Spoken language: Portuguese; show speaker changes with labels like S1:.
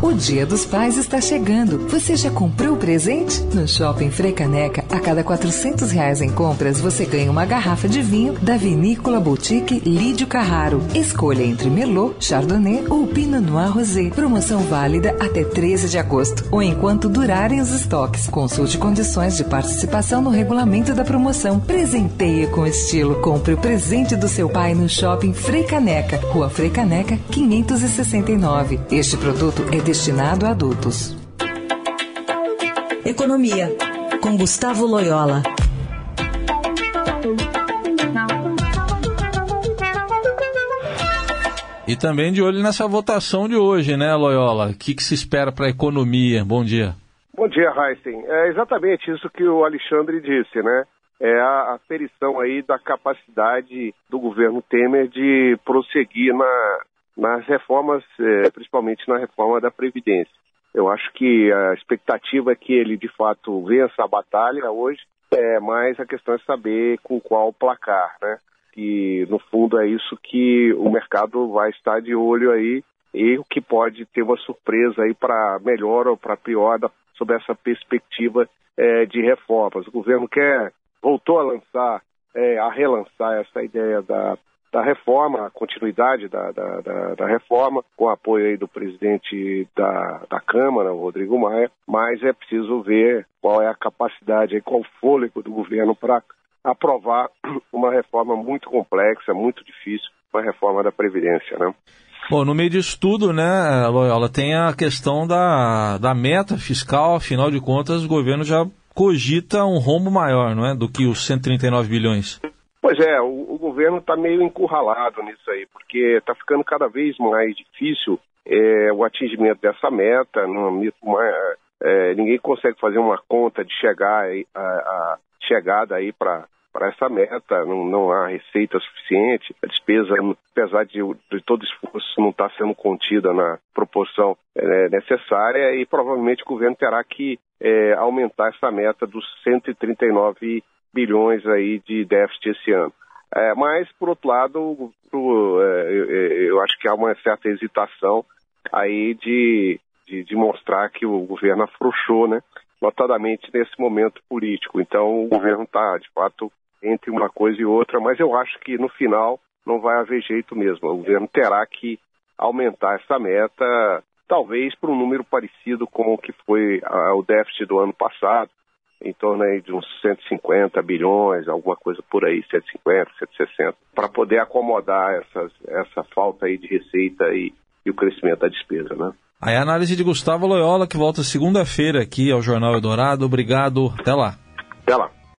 S1: O Dia dos Pais está chegando. Você já comprou o presente? No Shopping Caneca, a cada 400 reais em compras, você ganha uma garrafa de vinho da Vinícola Boutique Lídio Carraro. Escolha entre Merlot, Chardonnay ou Pinot Noir Rosé. Promoção válida até 13 de agosto ou enquanto durarem os estoques. Consulte condições de participação no regulamento da promoção. Presenteie com estilo. Compre o presente do seu pai no Shopping Caneca, Rua Caneca, 569. Este produto é destinado a adultos.
S2: Economia, com Gustavo Loyola.
S3: E também de olho nessa votação de hoje, né, Loyola? O que, que se espera para a economia? Bom dia.
S4: Bom dia, Heisen. É exatamente isso que o Alexandre disse, né? É a aferição aí da capacidade do governo Temer de prosseguir na, nas reformas, é, principalmente na reforma da Previdência. Eu acho que a expectativa é que ele, de fato, vença a batalha hoje, é, mas a questão é saber com qual placar, né? Que, no fundo, é isso que o mercado vai estar de olho aí e o que pode ter uma surpresa aí para melhor ou para pior da, sobre essa perspectiva é, de reformas. O governo quer, voltou a lançar, é, a relançar essa ideia da da reforma, a continuidade da, da, da, da reforma, com apoio aí do presidente da, da Câmara, o Rodrigo Maia, mas é preciso ver qual é a capacidade, qual o fôlego do governo para aprovar uma reforma muito complexa, muito difícil, uma reforma da Previdência, né?
S3: Bom, no meio disso tudo, né, Loyola, tem a questão da, da meta fiscal, afinal de contas, o governo já cogita um rombo maior, não é, do que os 139 bilhões.
S4: Pois é, o, o governo está meio encurralado nisso aí, porque está ficando cada vez mais difícil é, o atingimento dessa meta. uma, é, ninguém consegue fazer uma conta de chegar a, a chegada aí para para essa meta, não, não, há receita suficiente, a despesa, apesar de, de todo esforço, não está sendo contida na proporção é, necessária e provavelmente o governo terá que é, aumentar essa meta dos 139 bilhões aí de déficit esse ano. É, mas, por outro lado, pro, é, eu, eu, acho que há uma certa hesitação aí de, de, de, mostrar que o governo afrouxou, né? notadamente nesse momento político. Então, o governo está, de fato, entre uma coisa e outra, mas eu acho que no final não vai haver jeito mesmo. O governo terá que aumentar essa meta, talvez para um número parecido com o que foi a, o déficit do ano passado, em torno aí de uns 150 bilhões, alguma coisa por aí, 150, 160, para poder acomodar essas, essa falta aí de receita e, e o crescimento da despesa, né?
S3: Aí a análise de Gustavo Loyola, que volta segunda-feira aqui ao Jornal Eldorado. Obrigado, até lá.
S4: Até lá.